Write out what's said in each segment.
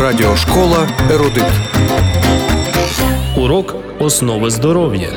Радіошкола Ерудит. Урок основи здоров'я.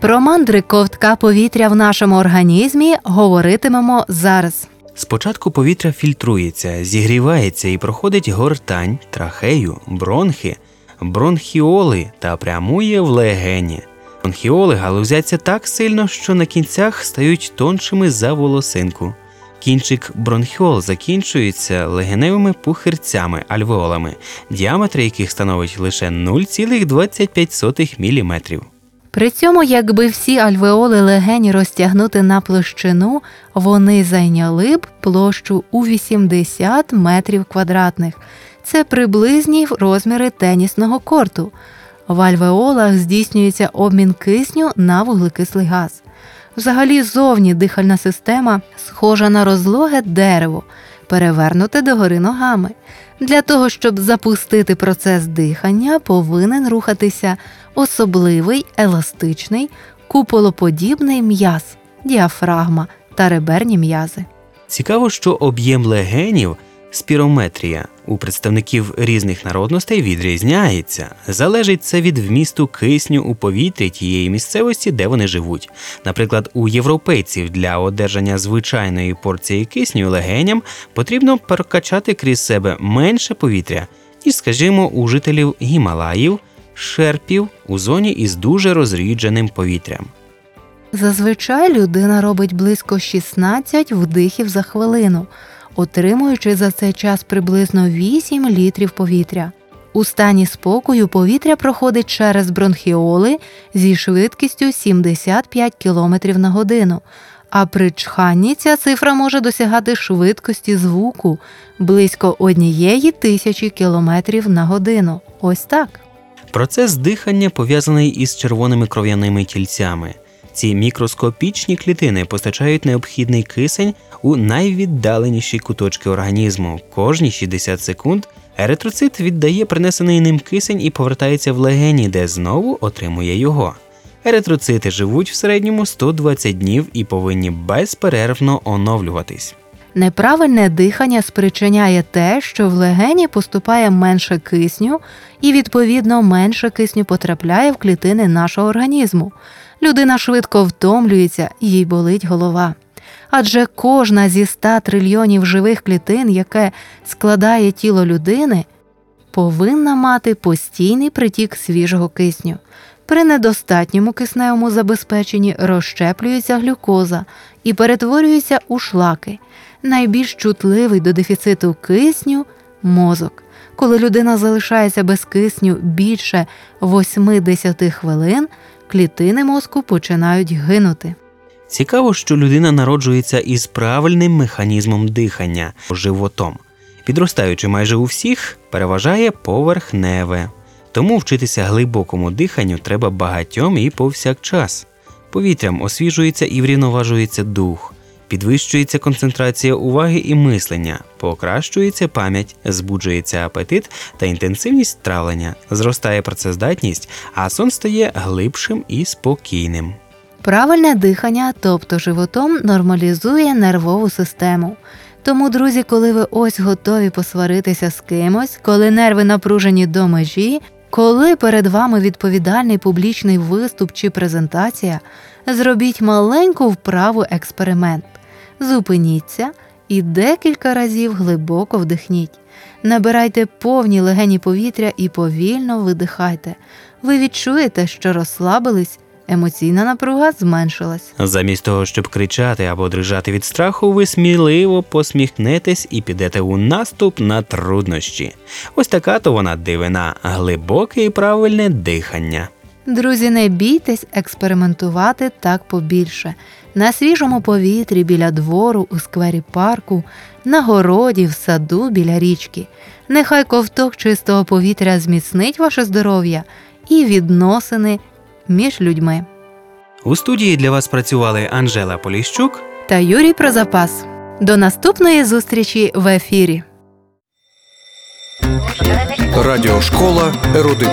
Про мандри ковтка повітря в нашому організмі говоритимемо зараз. Спочатку повітря фільтрується, зігрівається і проходить гортань, трахею, бронхи, бронхіоли та прямує в легені. Бронхіоли галузяться так сильно, що на кінцях стають тоншими за волосинку. Кінчик бронхіол закінчується легеневими пухирцями альвеолами, діаметр яких становить лише 0,25 мм. При цьому, якби всі альвеоли легені розтягнути на площину, вони зайняли б площу у 80 метрів квадратних. Це приблизні розміри тенісного корту. В альвеолах здійснюється обмін кисню на вуглекислий газ. Взагалі, зовні дихальна система схожа на розлоге дерево, перевернуте догори ногами. Для того, щоб запустити процес дихання, повинен рухатися особливий еластичний куполоподібний м'яз, діафрагма та реберні м'язи. Цікаво, що об'єм легенів спірометрія у представників різних народностей відрізняється. Залежить це від вмісту кисню у повітрі тієї місцевості, де вони живуть. Наприклад, у європейців для одержання звичайної порції кисню легеням потрібно прокачати крізь себе менше повітря, ніж, скажімо, у жителів Гімалаїв, шерпів у зоні із дуже розрідженим повітрям. Зазвичай людина робить близько 16 вдихів за хвилину, отримуючи за цей час приблизно 8 літрів повітря. У стані спокою повітря проходить через бронхіоли зі швидкістю 75 км на годину, а при чханні ця цифра може досягати швидкості звуку близько однієї тисячі кілометрів на годину. Ось так. Процес дихання пов'язаний із червоними кров'яними тільцями. Ці мікроскопічні клітини постачають необхідний кисень у найвіддаленіші куточки організму. Кожні 60 секунд еритроцит віддає принесений ним кисень і повертається в легені, де знову отримує його. Еритроцити живуть в середньому 120 днів і повинні безперервно оновлюватись. Неправильне дихання спричиняє те, що в легені поступає менше кисню, і відповідно менше кисню потрапляє в клітини нашого організму. Людина швидко втомлюється, їй болить голова. Адже кожна зі 100 трильйонів живих клітин, яке складає тіло людини, повинна мати постійний притік свіжого кисню. При недостатньому кисневому забезпеченні розщеплюється глюкоза і перетворюється у шлаки. Найбільш чутливий до дефіциту кисню мозок. Коли людина залишається без кисню більше 8-10 хвилин, клітини мозку починають гинути. Цікаво, що людина народжується із правильним механізмом дихання животом. Підростаючи майже у всіх, переважає поверхневе. Тому вчитися глибокому диханню треба багатьом і повсякчас. Повітрям освіжується і врівноважується дух, підвищується концентрація уваги і мислення, покращується пам'ять, збуджується апетит та інтенсивність травлення, зростає працездатність, а сон стає глибшим і спокійним. Правильне дихання, тобто животом, нормалізує нервову систему. Тому, друзі, коли ви ось готові посваритися з кимось, коли нерви напружені до межі, коли перед вами відповідальний публічний виступ чи презентація, зробіть маленьку вправу експеримент. Зупиніться і декілька разів глибоко вдихніть. Набирайте повні легені повітря і повільно видихайте. Ви відчуєте, що розслабились, емоційна напруга зменшилась. Замість того, щоб кричати або дрижати від страху, ви сміливо посміхнетесь і підете у наступ на труднощі. Ось така то вона дивина, глибоке і правильне дихання. Друзі, не бійтесь експериментувати так побільше. На свіжому повітрі біля двору, у сквері парку, на городі, в саду біля річки. Нехай ковток чистого повітря зміцнить ваше здоров'я і відносини між людьми. У студії для вас працювали Анжела Поліщук Та Юрій Прозапас. До наступної зустрічі в ефірі. Радіошкола Ерудит.